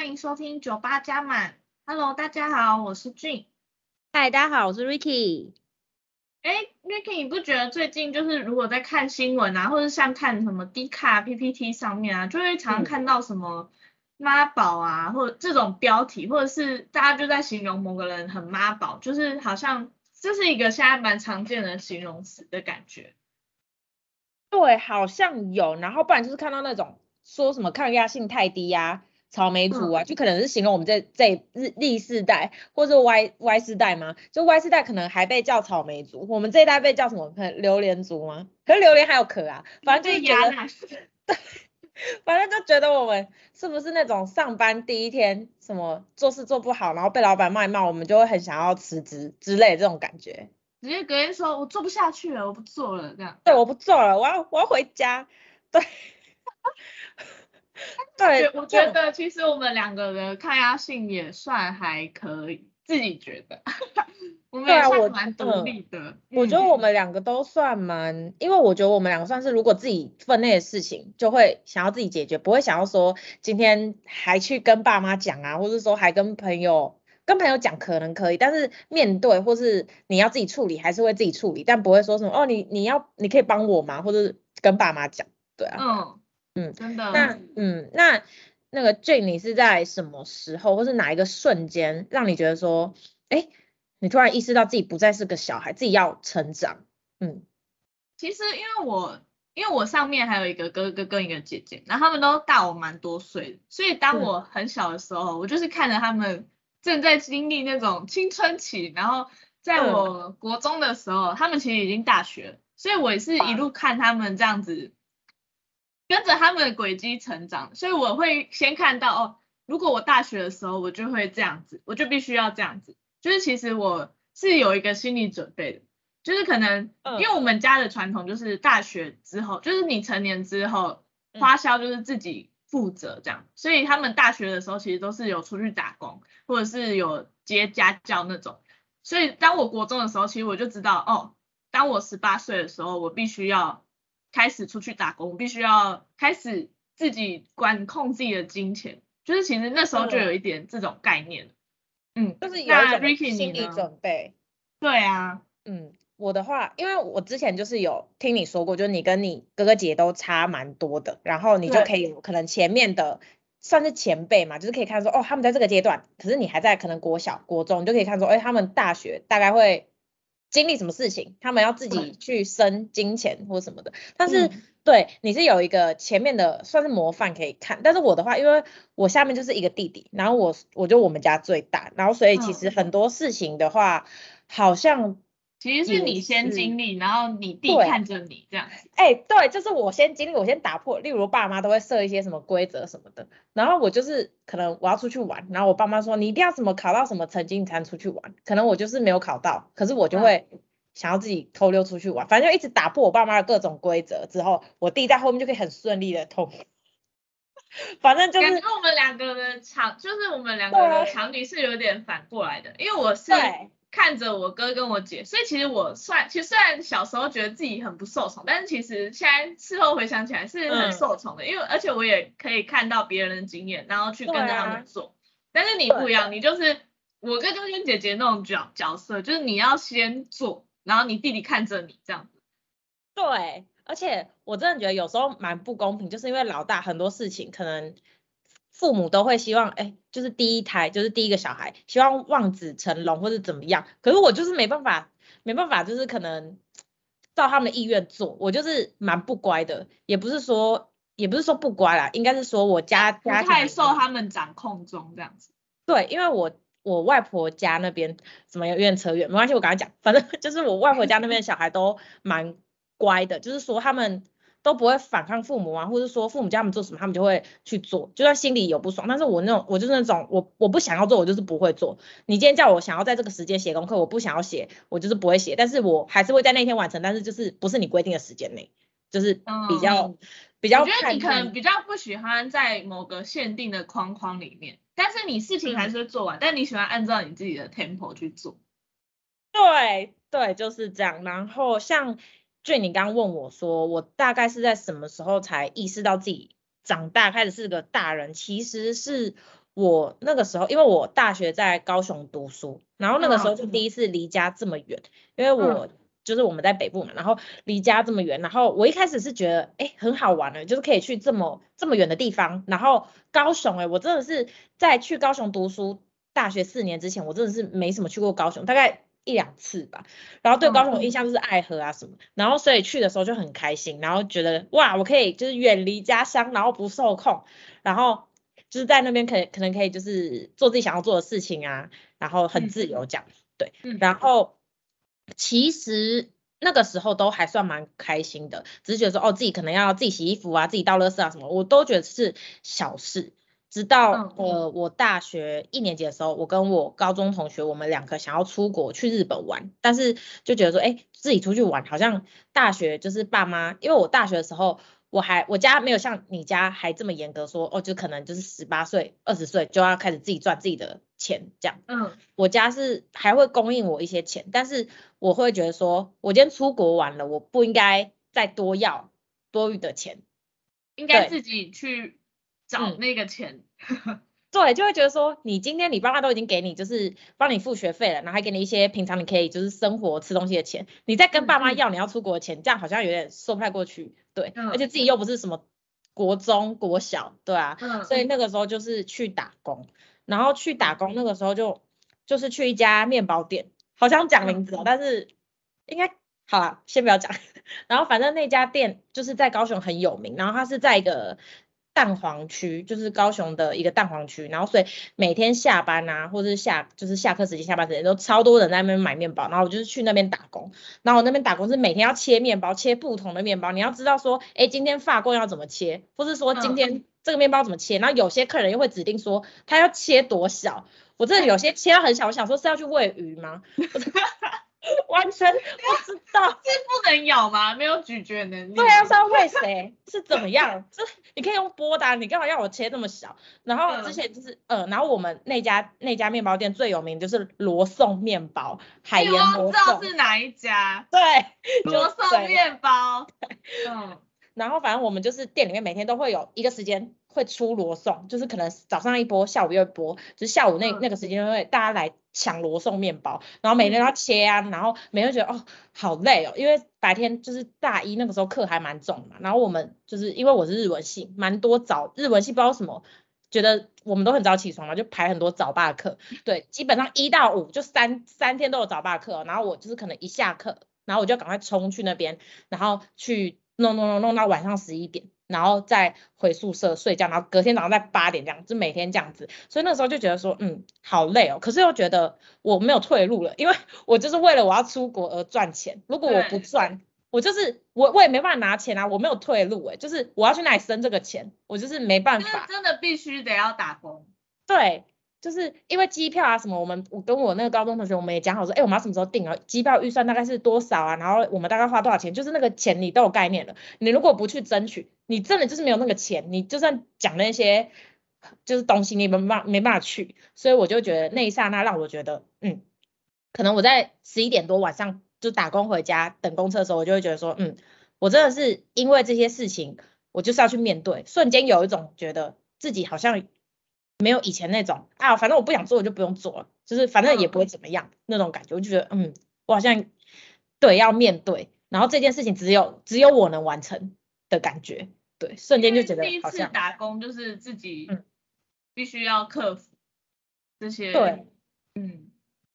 欢迎收听酒吧加满。Hello，大家好，我是俊。嗨，大家好，我是 Ricky。哎，Ricky，你不觉得最近就是如果在看新闻啊，或者像看什么 D 卡、PPT 上面啊，就会常常看到什么妈宝啊，嗯、或者这种标题，或者是大家就在形容某个人很妈宝，就是好像这是一个现在蛮常见的形容词的感觉。对，好像有，然后不然就是看到那种说什么抗压性太低呀、啊，草莓族啊，嗯、就可能是形容我们这这日历世代，或者 Y Y 世代吗？就 Y 世代可能还被叫草莓族，我们这一代被叫什么？榴莲族吗？可是榴莲还有壳啊，反正就是觉得，对，反正就觉得我们是不是那种上班第一天什么做事做不好，然后被老板骂一骂，我们就会很想要辞职之类的这种感觉。直接隔天说，我做不下去了，我不做了，这样。对，我不做了，我要我要回家。对。对，我觉得其实我们两个的抗压性也算还可以，自己觉得。我们也算蛮独立的。啊我，嗯、我觉得我们两个都算蛮，因为我觉得我们两个算是，如果自己分内的事情，就会想要自己解决，不会想要说今天还去跟爸妈讲啊，或者说还跟朋友。跟朋友讲可能可以，但是面对或是你要自己处理，还是会自己处理，但不会说什么哦，你你要你可以帮我吗？或者跟爸妈讲，对啊，嗯嗯，真的，那嗯那那个 Jane 你是在什么时候或是哪一个瞬间让你觉得说，哎，你突然意识到自己不再是个小孩，自己要成长？嗯，其实因为我因为我上面还有一个哥哥跟一个姐姐，然后他们都大我蛮多岁，所以当我很小的时候，嗯、我就是看着他们。正在经历那种青春期，然后在我国中的时候，嗯、他们其实已经大学了，所以我也是一路看他们这样子，跟着他们的轨迹成长，所以我会先看到哦，如果我大学的时候我就会这样子，我就必须要这样子，就是其实我是有一个心理准备的，就是可能因为我们家的传统就是大学之后，就是你成年之后花销就是自己。负责这样，所以他们大学的时候其实都是有出去打工，或者是有接家教那种。所以当我国中的时候，其实我就知道，哦，当我十八岁的时候，我必须要开始出去打工，必须要开始自己管控自己的金钱。就是其实那时候就有一点这种概念。嗯，就是有一种心理准备。对啊，嗯。我的话，因为我之前就是有听你说过，就是你跟你哥哥姐姐都差蛮多的，然后你就可以可能前面的算是前辈嘛，就是可以看说哦，他们在这个阶段，可是你还在可能国小、国中，你就可以看说，哎，他们大学大概会经历什么事情，他们要自己去生金钱或什么的。但是、嗯、对你是有一个前面的算是模范可以看，但是我的话，因为我下面就是一个弟弟，然后我我就我们家最大，然后所以其实很多事情的话，嗯、好像。其实是你先经历，然后你弟看着你这样子。哎、欸，对，就是我先经历，我先打破。例如爸妈都会设一些什么规则什么的，然后我就是可能我要出去玩，然后我爸妈说你一定要什么考到什么成绩你才能出去玩。可能我就是没有考到，可是我就会想要自己偷溜出去玩。反正就一直打破我爸妈的各种规则之后，我弟在后面就可以很顺利的通。反正就是跟我们两个的场，就是我们两个的场景是有点反过来的，因为我是。看着我哥跟我姐，所以其实我算，其实虽然小时候觉得自己很不受宠，但是其实现在事后回想起来是很受宠的，嗯、因为而且我也可以看到别人的经验，然后去跟着他们做。啊、但是你不一样，你就是我跟哥跟姐姐那种角角色，就是你要先做，然后你弟弟看着你这样子。对，而且我真的觉得有时候蛮不公平，就是因为老大很多事情可能。父母都会希望，哎，就是第一胎，就是第一个小孩，希望望子成龙或者怎么样。可是我就是没办法，没办法，就是可能 照他们的意愿做。我就是蛮不乖的，也不是说，也不是说不乖啦，应该是说我家家太受他们掌控中这样子。对，因为我我外婆家那边什么有点扯远，没关系，我刚才讲，反正 就是我外婆家那边的小孩都蛮乖的，就是说他们。都不会反抗父母啊，或者说父母叫他们做什么，他们就会去做，就算心里有不爽。但是我那种，我就是那种，我我不想要做，我就是不会做。你今天叫我想要在这个时间写功课，我不想要写，我就是不会写。但是我还是会在那天完成，但是就是不是你规定的时间内，就是比较、嗯、比较。我觉得你可能比较不喜欢在某个限定的框框里面，但是你事情还是会做完，嗯、但你喜欢按照你自己的 tempo 去做。对对，就是这样。然后像。就你刚刚问我说，我大概是在什么时候才意识到自己长大，开始是个大人？其实是我那个时候，因为我大学在高雄读书，然后那个时候就第一次离家这么远，因为我就是我们在北部嘛，然后离家这么远，然后我一开始是觉得，哎，很好玩的，就是可以去这么这么远的地方，然后高雄，哎，我真的是在去高雄读书，大学四年之前，我真的是没什么去过高雄，大概一两次吧，然后对高雄的印象就是爱河啊什么，然后所以去的时候就很开心，然后觉得哇，我可以就是远离家乡，然后不受控，然后。就是在那边可可能可以就是做自己想要做的事情啊，然后很自由这样，嗯、对，然后其实那个时候都还算蛮开心的，只是觉得说哦自己可能要自己洗衣服啊，自己倒垃圾啊什么，我都觉得是小事。直到、嗯、呃我大学一年级的时候，我跟我高中同学我们两个想要出国去日本玩，但是就觉得说哎自己出去玩好像大学就是爸妈，因为我大学的时候。我还我家没有像你家还这么严格说哦，就可能就是十八岁、二十岁就要开始自己赚自己的钱这样。嗯，我家是还会供应我一些钱，但是我会觉得说，我今天出国玩了，我不应该再多要多余的钱，应该自己去找那个钱。嗯对，就会觉得说，你今天你爸妈都已经给你，就是帮你付学费了，然后还给你一些平常你可以就是生活吃东西的钱，你再跟爸妈要你要出国的钱，嗯、这样好像有点说不太过去。对，嗯、而且自己又不是什么国中国小，对啊，嗯、所以那个时候就是去打工，然后去打工那个时候就就是去一家面包店，好像讲名字，嗯、但是应该好了，先不要讲。然后反正那家店就是在高雄很有名，然后它是在一个。蛋黄区就是高雄的一个蛋黄区，然后所以每天下班啊，或者是下就是下课时间、下班时间都超多人在那边买面包，然后我就是去那边打工，然后我那边打工是每天要切面包，切不同的面包，你要知道说，哎，今天法棍要怎么切，或是说今天这个面包怎么切，然后有些客人又会指定说他要切多小，我这里有些切到很小，我想说是要去喂鱼吗？完全不知道，是不能咬吗？没有咀嚼能力。对啊，是要喂谁？是怎么样？这你可以用剥的啊，你干嘛要我切这么小？然后之前就是，呃，然后我们那家那家面包店最有名就是罗宋面包，海盐罗宋。知道是哪一家？对，罗宋面包。嗯。然后反正我们就是店里面每天都会有一个时间。会出罗宋，就是可能早上一波，下午又一波，就是下午那、嗯、那个时间会大家来抢罗宋面包，然后每天都要切啊，然后每天觉得哦好累哦，因为白天就是大一那个时候课还蛮重嘛，然后我们就是因为我是日文系，蛮多早日文系不知道什么，觉得我们都很早起床嘛，就排很多早八课，对，基本上一到五就三三天都有早八课，然后我就是可能一下课，然后我就赶快冲去那边，然后去弄弄弄弄到晚上十一点。然后再回宿舍睡觉，然后隔天早上再八点这样，就每天这样子。所以那时候就觉得说，嗯，好累哦。可是又觉得我没有退路了，因为 我就是为了我要出国而赚钱。如果我不赚，我就是我我也没办法拿钱啊，我没有退路哎，就是我要去哪里生这个钱，我就是没办法。真的必须得要打工。对。就是因为机票啊什么，我们我跟我那个高中同学，我们也讲好说，哎，我们要什么时候订啊？机票预算大概是多少啊？然后我们大概花多少钱？就是那个钱你都有概念了。你如果不去争取，你真的就是没有那个钱，你就算讲那些就是东西，你没办没办法去。所以我就觉得那一刹那让我觉得，嗯，可能我在十一点多晚上就打工回家等公车的时候，我就会觉得说，嗯，我真的是因为这些事情，我就是要去面对，瞬间有一种觉得自己好像。没有以前那种啊，反正我不想做，我就不用做了，就是反正也不会怎么样、嗯、那种感觉，我就觉得嗯，我好像对要面对，然后这件事情只有只有我能完成的感觉，对，瞬间就觉得第一次打工就是自己必须要克服这些，对，嗯，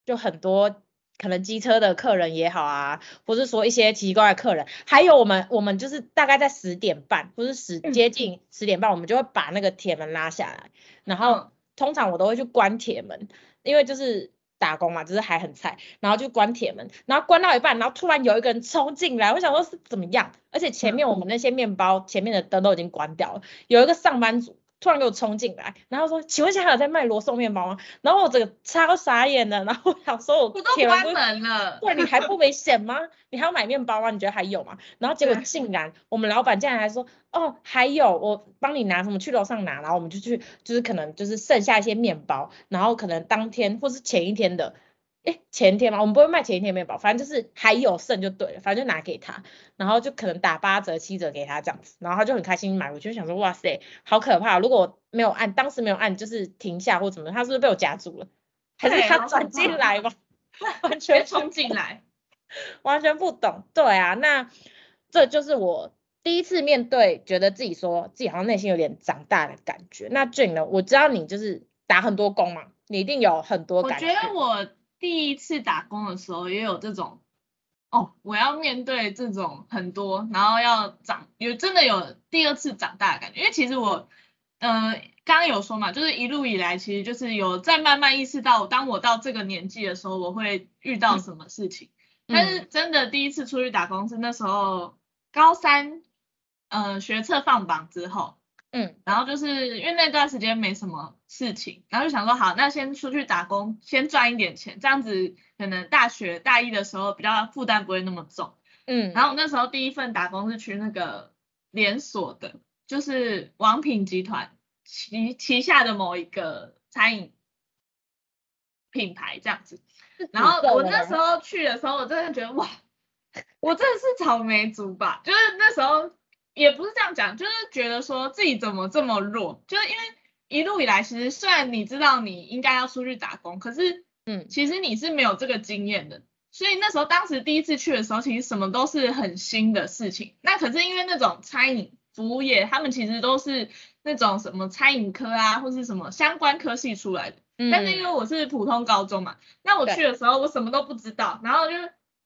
就很多可能机车的客人也好啊，或是说一些奇怪的客人，还有我们我们就是大概在十点半或是十接近十点半，我们就会把那个铁门拉下来。然后通常我都会去关铁门，因为就是打工嘛，就是还很菜，然后就关铁门，然后关到一半，然后突然有一个人冲进来，我想说是怎么样？而且前面我们那些面包前面的灯都已经关掉了，有一个上班族。突然给我冲进来，然后说：“请问一下还有在卖罗宋面包吗？”然后我整个超傻眼的，然后我想说：“我我都关门了，对，你还不危险吗？你还要买面包吗？你觉得还有吗？”然后结果竟然我们老板竟然还说：“哦，还有，我帮你拿什么？去楼上拿。”然后我们就去，就是可能就是剩下一些面包，然后可能当天或是前一天的哎，前天嘛，我们不会卖前一天面包，反正就是还有剩就对了，反正就拿给他，然后就可能打八折七折给他这样子，然后他就很开心买回去，就想说哇塞，好可怕！如果我没有按，当时没有按，就是停下或怎么，他是不是被我夹住了？还是他转进来吧？完全冲进来，完全不懂。对啊，那这就是我第一次面对，觉得自己说自己好像内心有点长大的感觉。那 June 呢？我知道你就是打很多工嘛，你一定有很多感觉。我觉得我。第一次打工的时候也有这种，哦，我要面对这种很多，然后要长，有真的有第二次长大的感觉，因为其实我，呃，刚刚有说嘛，就是一路以来其实就是有在慢慢意识到，当我到这个年纪的时候，我会遇到什么事情，嗯、但是真的第一次出去打工是那时候高三，呃，学测放榜之后。嗯，然后就是因为那段时间没什么事情，然后就想说好，那先出去打工，先赚一点钱，这样子可能大学大一的时候比较负担不会那么重。嗯，然后我那时候第一份打工是去那个连锁的，就是王品集团旗旗下的某一个餐饮品牌这样子。然后我那时候去的时候，我真的觉得哇，我真的是草莓族吧，就是那时候。也不是这样讲，就是觉得说自己怎么这么弱，就是因为一路以来，其实虽然你知道你应该要出去打工，可是，嗯，其实你是没有这个经验的，所以那时候当时第一次去的时候，其实什么都是很新的事情。那可是因为那种餐饮服务业，他们其实都是那种什么餐饮科啊，或是什么相关科系出来的。嗯。但是因为我是普通高中嘛，那我去的时候我什么都不知道，然后就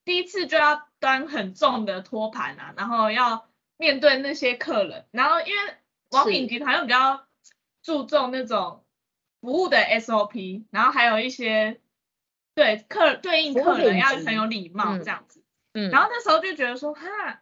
第一次就要端很重的托盘啊，然后要。面对那些客人，然后因为王品集团又比较注重那种服务的 SOP，然后还有一些对客对应客人要很有礼貌这样子，嗯，然后那时候就觉得说哈，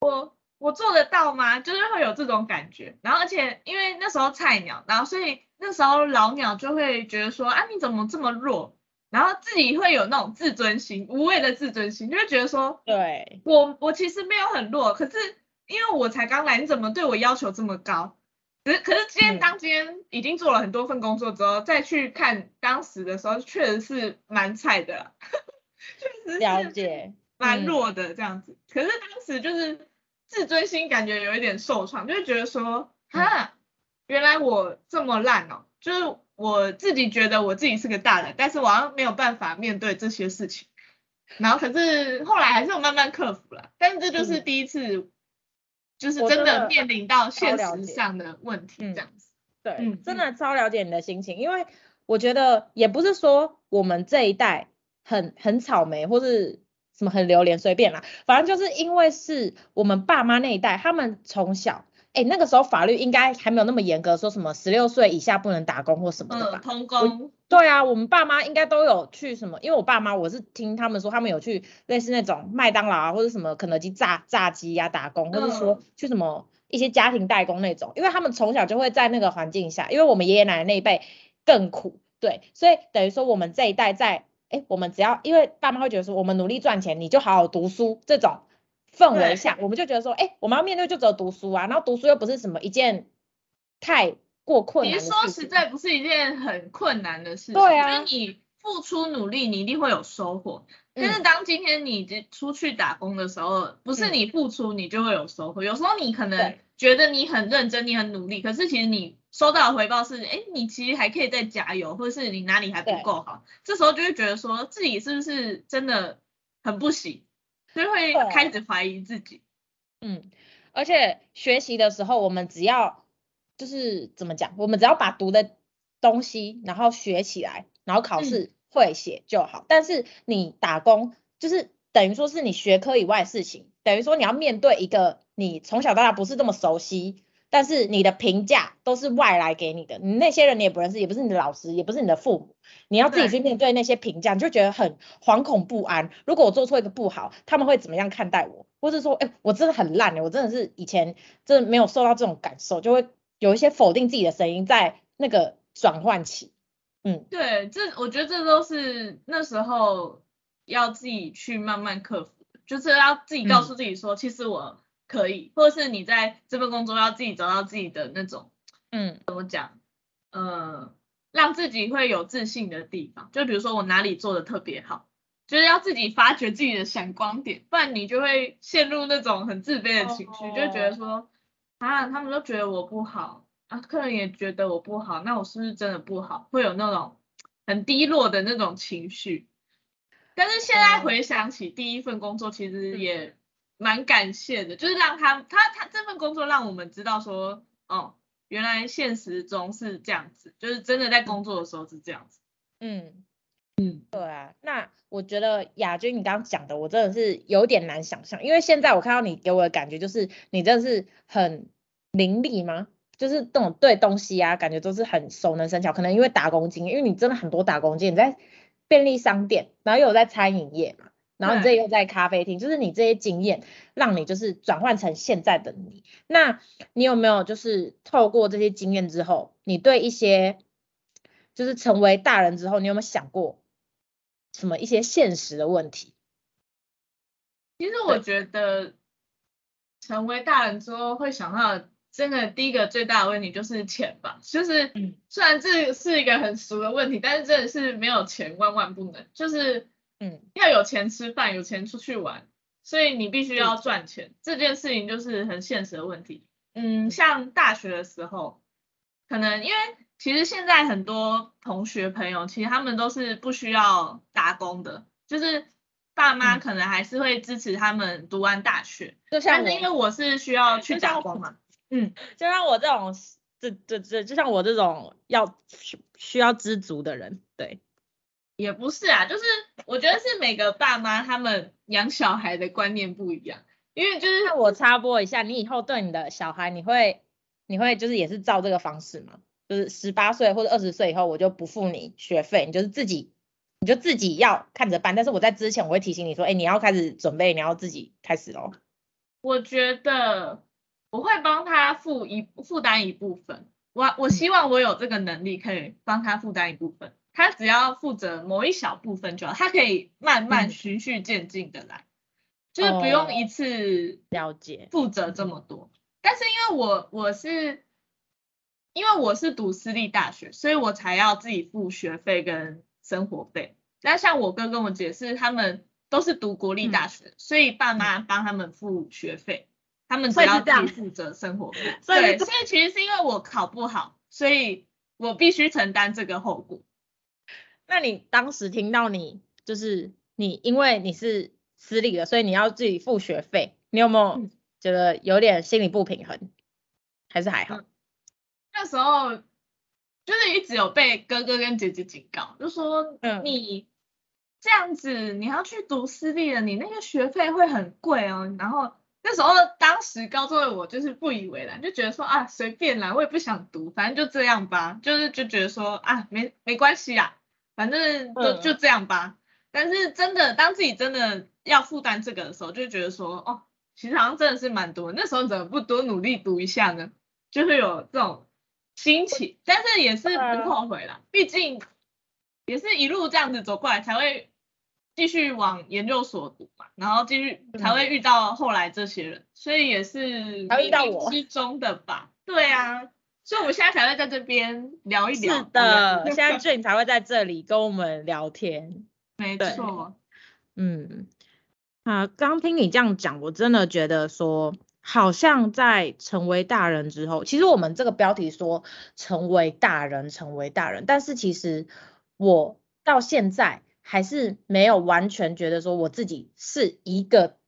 我我做得到吗？就是会有这种感觉，然后而且因为那时候菜鸟，然后所以那时候老鸟就会觉得说啊你怎么这么弱，然后自己会有那种自尊心，无谓的自尊心，就会觉得说，对。我我其实没有很弱，可是。因为我才刚来，你怎么对我要求这么高？可是可是今天当今天已经做了很多份工作之后，嗯、再去看当时的时候，确实是蛮菜的，确实了解蛮弱的这样子。嗯、可是当时就是自尊心感觉有一点受创，就是觉得说，哈，嗯、原来我这么烂哦，就是我自己觉得我自己是个大人，但是我好像没有办法面对这些事情。然后可是后来还是有慢慢克服了，但是这就是第一次。嗯就是真的面临到现实上的问题，这样子。对，嗯、真的超了解你的心情，因为我觉得也不是说我们这一代很很草莓，或是什么很榴莲，随便啦，反正就是因为是我们爸妈那一代，他们从小。哎，那个时候法律应该还没有那么严格，说什么十六岁以下不能打工或什么的吧？嗯，童工。对啊，我们爸妈应该都有去什么，因为我爸妈我是听他们说，他们有去类似那种麦当劳啊或者什么肯德基炸炸鸡呀打工，或者说去什么一些家庭代工那种，因为他们从小就会在那个环境下，因为我们爷爷奶奶那一辈更苦，对，所以等于说我们这一代在，哎，我们只要因为爸妈会觉得说我们努力赚钱，你就好好读书这种。氛围下，我们就觉得说，哎，我们要面对就只有读书啊，然后读书又不是什么一件太你说实在不是一件很困难的事情，对啊，就是你付出努力，你一定会有收获。但是当今天你出去打工的时候，不是你付出你就会有收获。有时候你可能觉得你很认真，你很努力，可是其实你收到的回报是，哎，你其实还可以再加油，或者是你哪里还不够好。这时候就会觉得说自己是不是真的很不行。就会开始怀疑自己，嗯，而且学习的时候，我们只要就是怎么讲，我们只要把读的东西然后学起来，然后考试会写就好。嗯、但是你打工就是等于说是你学科以外的事情，等于说你要面对一个你从小到大不是这么熟悉。但是你的评价都是外来给你的，你那些人你也不认识，也不是你的老师，也不是你的父母，你要自己去面对那些评价，你就觉得很惶恐不安。如果我做错一个不好，他们会怎么样看待我？或者说，哎、欸，我真的很烂哎，我真的是以前真的没有受到这种感受，就会有一些否定自己的声音在那个转换期。嗯，对，这我觉得这都是那时候要自己去慢慢克服，就是要自己告诉自己说，嗯、其实我。可以，或者是你在这份工作要自己找到自己的那种，嗯，怎么讲？呃，让自己会有自信的地方，就比如说我哪里做的特别好，就是要自己发掘自己的闪光点，不然你就会陷入那种很自卑的情绪，就觉得说啊，他们都觉得我不好啊，客人也觉得我不好，那我是不是真的不好？会有那种很低落的那种情绪。但是现在回想起第一份工作，其实也蛮感谢的，就是让他他他这份工作让我们知道说，哦。原来现实中是这样子，就是真的在工作的时候是这样子。嗯嗯，对啊。那我觉得亚军你刚刚讲的，我真的是有点难想象，因为现在我看到你给我的感觉就是你真的是很伶俐吗？就是这种对东西啊，感觉都是很熟能生巧。可能因为打工经验，因为你真的很多打工经验，你在便利商店，然后又有在餐饮业嘛。然后你这又在咖啡厅，就是你这些经验，让你就是转换成现在的你。那你有没有就是透过这些经验之后，你对一些就是成为大人之后，你有没有想过什么一些现实的问题？其实我觉得成为大人之后会想到，真的第一个最大的问题就是钱吧。就是虽然这是一个很俗的问题，但是真的是没有钱万万不能，就是。嗯，要有钱吃饭，有钱出去玩，所以你必须要赚钱，嗯、这件事情就是很现实的问题。嗯，像大学的时候，可能因为其实现在很多同学朋友，其实他们都是不需要打工的，就是爸妈可能还是会支持他们读完大学。就像是因为我是需要去打工嘛，嗯，就像我这种，这这这，就像我这种要需需要知足的人，对。也不是啊，就是我觉得是每个爸妈他们养小孩的观念不一样，因为就是我插播一下，你以后对你的小孩，你会你会就是也是照这个方式吗？就是十八岁或者二十岁以后，我就不付你学费，你就是自己你就自己要看着办。但是我在之前我会提醒你说，哎，你要开始准备，你要自己开始喽。我觉得我会帮他负一负担一部分，我我希望我有这个能力可以帮他负担一部分。他只要负责某一小部分就好，他可以慢慢循序渐进的来，嗯、就是不用一次了解负责这么多。但是因为我我是因为我是读私立大学，所以我才要自己付学费跟生活费。那像我哥跟我姐是他们都是读国立大学，嗯、所以爸妈帮他们付学费，他们只要自己负责生活费。所以对，所以其实是因为我考不好，所以我必须承担这个后果。那你当时听到你就是你，因为你是私立的，所以你要自己付学费，你有没有觉得有点心理不平衡？还是还好？嗯、那时候就是一直有被哥哥跟姐姐警告，就说你这样子你要去读私立的，你那个学费会很贵哦。然后那时候当时高中的我就是不以为然，就觉得说啊随便啦，我也不想读，反正就这样吧，就是就觉得说啊没没关系啊。反正就就这样吧，嗯、但是真的当自己真的要负担这个的时候，就觉得说，哦，其实好像真的是蛮多。那时候怎么不多努力读一下呢？就会有这种心情，但是也是不后悔啦，毕竟也是一路这样子走过来，才会继续往研究所读嘛，然后继续才会遇到后来这些人，所以也是冥冥之中的吧。对啊。所以我们现在才会在这边聊一聊。是的，现在 Jane 才会在这里跟我们聊天。没错。嗯。啊，刚听你这样讲，我真的觉得说，好像在成为大人之后，其实我们这个标题说成为大人，成为大人，但是其实我到现在还是没有完全觉得说我自己是一个。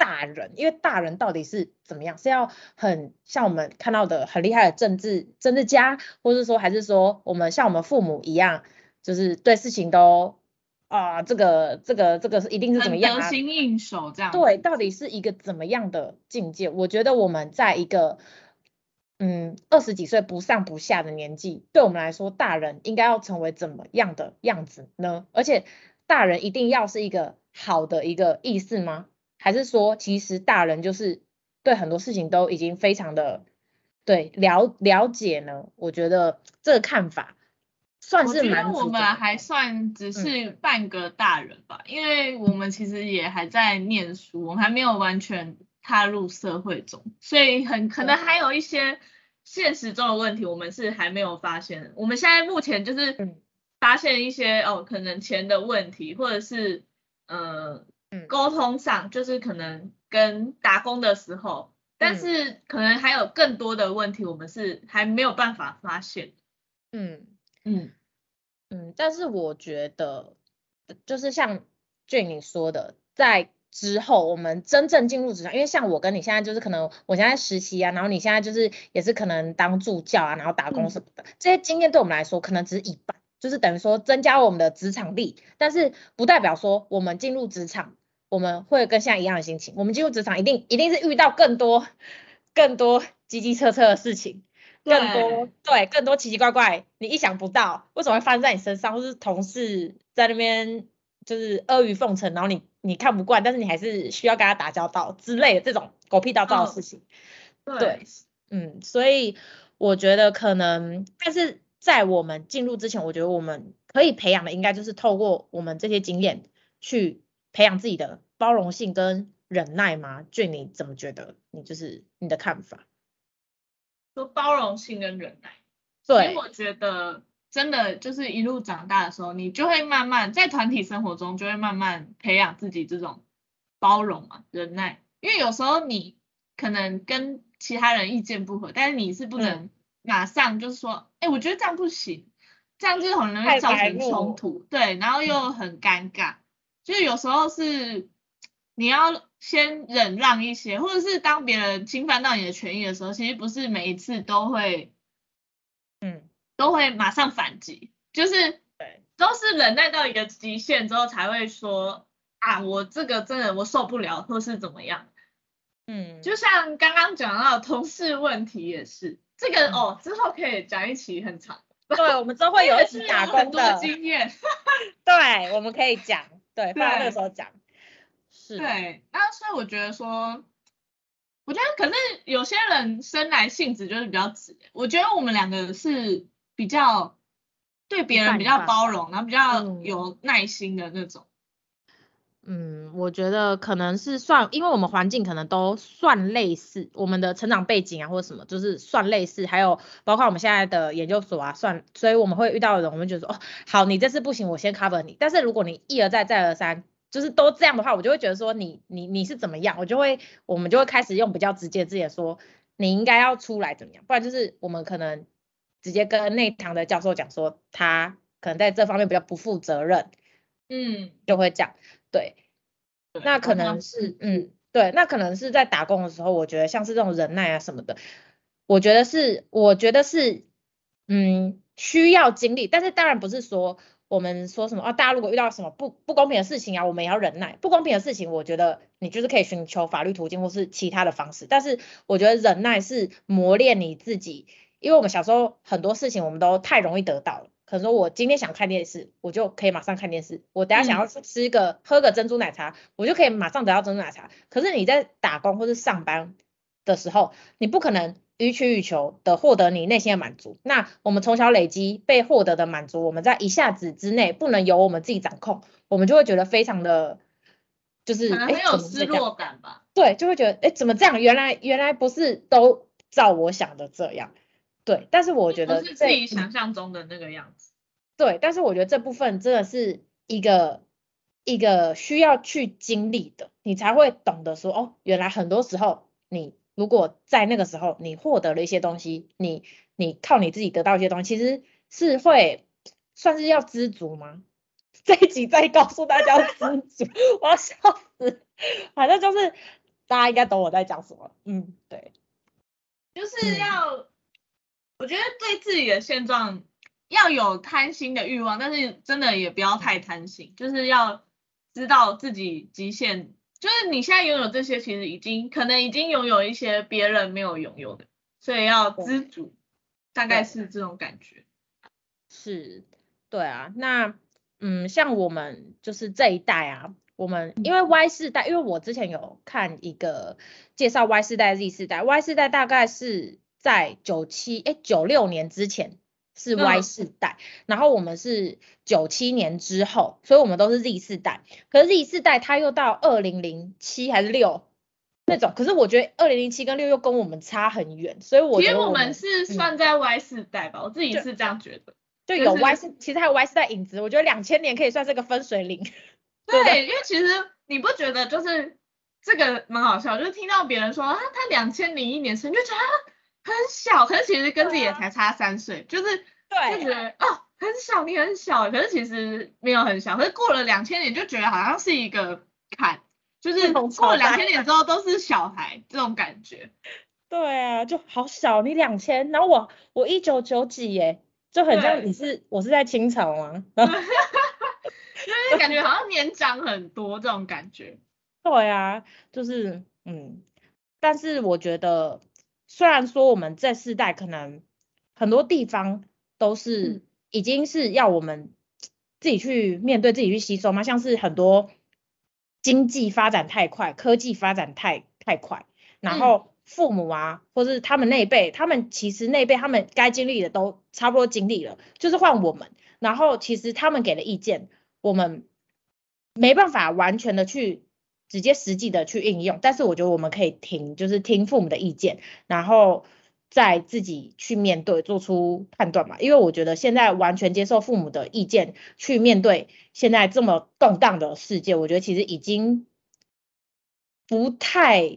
大人，因为大人到底是怎么样？是要很像我们看到的很厉害的政治政治家，或是说还是说我们像我们父母一样，就是对事情都啊、呃、这个这个这个是一定是怎么样、啊？得心应手这样。对，到底是一个怎么样的境界？我觉得我们在一个嗯二十几岁不上不下的年纪，对我们来说，大人应该要成为怎么样的样子呢？而且大人一定要是一个好的一个意思吗？还是说，其实大人就是对很多事情都已经非常的对了了解呢？我觉得这个看法算是蛮。我觉得我们还算只是半个大人吧，嗯、因为我们其实也还在念书，我们还没有完全踏入社会中，所以很可能还有一些现实中的问题，我们是还没有发现。我们现在目前就是发现一些、嗯、哦，可能钱的问题，或者是呃沟通上，就是可能跟打工的时候，但是可能还有更多的问题，我们是还没有办法发现。嗯嗯嗯，但是我觉得就是像俊你说的，在之后，我们真正进入职场，因为像我跟你现在就是可能我现在实习啊，然后你现在就是也是可能当助教啊，然后打工什么的，嗯、这些经验对我们来说可能只是一半，就是等于说增加我们的职场力，但是不代表说我们进入职场我们会跟现在一样的心情，我们进入职场一定一定是遇到更多更多机机车车的事情，更多对更多奇奇怪怪你意想不到为什么会发生在你身上，或是同事在那边就是阿谀奉承，然后你。你看不惯，但是你还是需要跟他打交道之类的这种狗屁倒灶的事情。哦、对，对，嗯，所以我觉得可能，但是在我们进入之前，我觉得我们可以培养的，应该就是透过我们这些经验去培养自己的包容性跟忍耐吗？俊，你怎么觉得？你就是你的看法？说包容性跟忍耐，对，我觉得。真的就是一路长大的时候，你就会慢慢在团体生活中就会慢慢培养自己这种包容嘛、忍耐。因为有时候你可能跟其他人意见不合，但是你是不能马上就是说，哎、嗯欸，我觉得这样不行，这样就很容易造成冲突，对，然后又很尴尬。就是有时候是你要先忍让一些，或者是当别人侵犯到你的权益的时候，其实不是每一次都会，嗯。都会马上反击，就是对，都是忍耐到一个极限之后才会说啊，我这个真的我受不了，或是怎么样。嗯，就像刚刚讲到同事问题也是，这个、嗯、哦之后可以讲一期很长。对，我们都会有一期打工的 经验。对，我们可以讲，对，放在那个时候讲。是。对，那所以我觉得说，我觉得可能有些人生来性子就是比较直，我觉得我们两个是。比较对别人比较包容，然后比较有耐心的那种。嗯，我觉得可能是算，因为我们环境可能都算类似，我们的成长背景啊或者什么，就是算类似，还有包括我们现在的研究所啊，算，所以我们会遇到的人，我们觉得说，哦，好，你这次不行，我先 cover 你。但是如果你一而再再而三，就是都这样的话，我就会觉得说你你你是怎么样，我就会我们就会开始用比较直接的字眼说，你应该要出来怎么样，不然就是我们可能。直接跟内堂的教授讲说，他可能在这方面比较不负责任，嗯，就会讲，对，那可能是，嗯，对，那可能是在打工的时候，我觉得像是这种忍耐啊什么的，我觉得是，我觉得是，嗯，需要经历，但是当然不是说我们说什么啊，大家如果遇到什么不不公平的事情啊，我们也要忍耐，不公平的事情，我觉得你就是可以寻求法律途径或是其他的方式，但是我觉得忍耐是磨练你自己。因为我们小时候很多事情我们都太容易得到了，可能说我今天想看电视，我就可以马上看电视；我等下想要吃一个、嗯、喝个珍珠奶茶，我就可以马上得到珍珠奶茶。可是你在打工或是上班的时候，你不可能予取予求的获得你内心的满足。那我们从小累积被获得的满足，我们在一下子之内不能由我们自己掌控，我们就会觉得非常的，就是很有失落感吧？对，就会觉得哎，怎么这样？原来原来不是都照我想的这样。对，但是我觉得是自己想象中的那个样子。对，但是我觉得这部分真的是一个一个需要去经历的，你才会懂得说，哦，原来很多时候你如果在那个时候你获得了一些东西，你你靠你自己得到一些东西，其实是会算是要知足吗？这一集再告诉大家知足，我要笑死。反正就是大家应该懂我在讲什么。嗯，对，就是要。嗯我觉得对自己的现状要有贪心的欲望，但是真的也不要太贪心，就是要知道自己极限。就是你现在拥有这些，其实已经可能已经拥有一些别人没有拥有的，所以要知足，大概是这种感觉。是，对啊，那嗯，像我们就是这一代啊，我们因为 Y 世代，因为我之前有看一个介绍 Y 世代、Z 世代，Y 世代大概是。在九七哎九六年之前是 Y 世代，嗯，然后我们是九七年之后，所以我们都是 Z 世代。可是 Z 世代他又到二零零七还是六那种。可是我觉得二零零七跟六又跟我们差很远，所以我觉得我们是算在 Y 世代吧，嗯、我自己是这样觉得。就有 Y 世，其实还有 Y 世代影子。我觉得两千年可以算是个分水岭。对，对因为其实你不觉得就是这个蛮好笑，就是听到别人说啊，他两千零一年生，就觉得很小，可是其实跟自己也才差三岁，啊、就是对，就觉得哦。很小，你很小，可是其实没有很小，可是过了两千年就觉得好像是一个坎，就是过了两千年之后都是小孩这种感觉。对啊，就好小，你两千，然后我我一九九几耶，就很像你是我是在清朝吗？就是感觉好像年长很多这种感觉。对啊，就是嗯，但是我觉得虽然说我们这世代可能很多地方都是、嗯。已经是要我们自己去面对、自己去吸收嘛？像是很多经济发展太快，科技发展太太快，然后父母啊，或是他们那一辈，他们其实那一辈他们该经历的都差不多经历了，就是换我们。然后其实他们给的意见，我们没办法完全的去直接实际的去应用，但是我觉得我们可以听，就是听父母的意见，然后。再自己去面对，做出判断嘛。因为我觉得现在完全接受父母的意见去面对现在这么动荡的世界，我觉得其实已经不太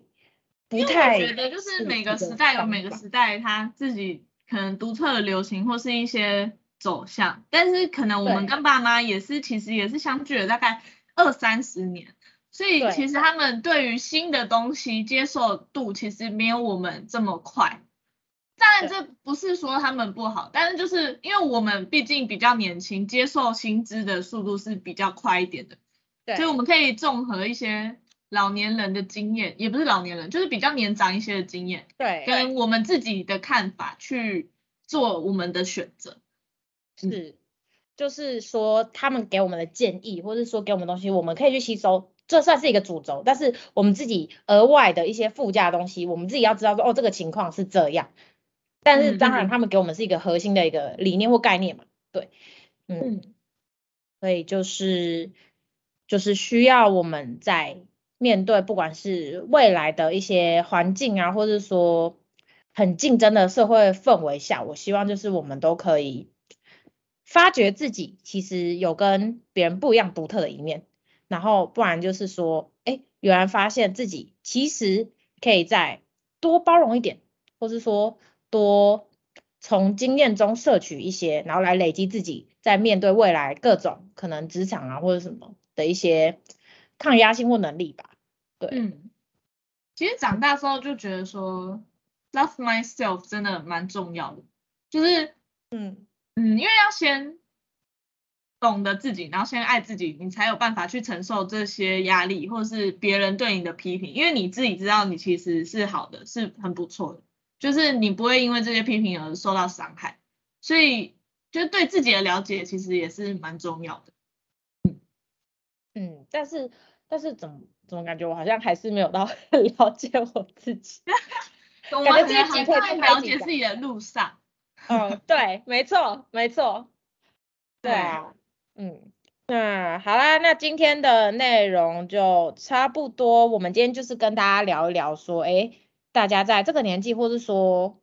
不太。我觉得就是每个时代有每个时代他自己可能独特的流行或是一些走向，但是可能我们跟爸妈也是其实也是相距了大概二三十年，所以其实他们对于新的东西接受度其实没有我们这么快。当然这不是说他们不好，但是就是因为我们毕竟比较年轻，接受薪资的速度是比较快一点的，对，所以我们可以综合一些老年人的经验，也不是老年人，就是比较年长一些的经验，对，跟我们自己的看法去做我们的选择，是，就是说他们给我们的建议，或者说给我们东西，我们可以去吸收，这算是一个主轴，但是我们自己额外的一些附加的东西，我们自己要知道说，哦，这个情况是这样。但是当然，他们给我们是一个核心的一个理念或概念嘛，对，嗯，嗯，所以就是就是需要我们在面对不管是未来的一些环境啊，或者说很竞争的社会氛围下，我希望就是我们都可以发掘自己其实有跟别人不一样独特的一面，然后不然就是说，哎，有人发现自己其实可以再多包容一点，或是说。多从经验中摄取一些，然后来累积自己在面对未来各种可能职场啊或者什么的一些抗压性或能力吧。对，嗯，其实长大之后就觉得说，love myself 真的蛮重要的，就是，嗯嗯，因为要先懂得自己，然后先爱自己，你才有办法去承受这些压力，或者是别人对你的批评，因为你自己知道你其实是好的，是很不错的。就是你不会因为这些批评而受到伤害，所以就是对自己的了解其实也是蛮重要的。嗯嗯，但是但是怎么怎么感觉我好像还是没有到很 了解我自己，我们自己还在了解自己的路上。嗯，对，没错没错。对啊，嗯，那好啦，那今天的内容就差不多，我们今天就是跟大家聊一聊说，哎。大家在这个年纪，或是说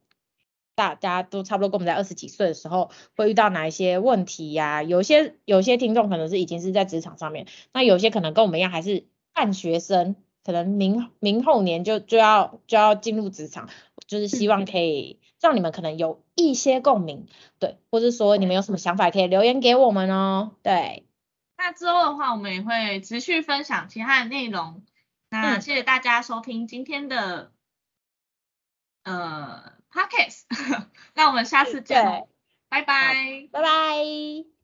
大家都差不多跟我们在二十几岁的时候，会遇到哪一些问题呀、有些有些听众可能是已经是在职场上面，那有些可能跟我们一样还是半学生，可能明明后年就就要就要进入职场，就是希望可以让你们可能有一些共鸣，对，或者说你们有什么想法可以留言给我们哦。对，那之后的话，我们也会持续分享其他的内容。那谢谢大家收听今天的。呃 Podcast 那我们下次见，拜拜，拜拜。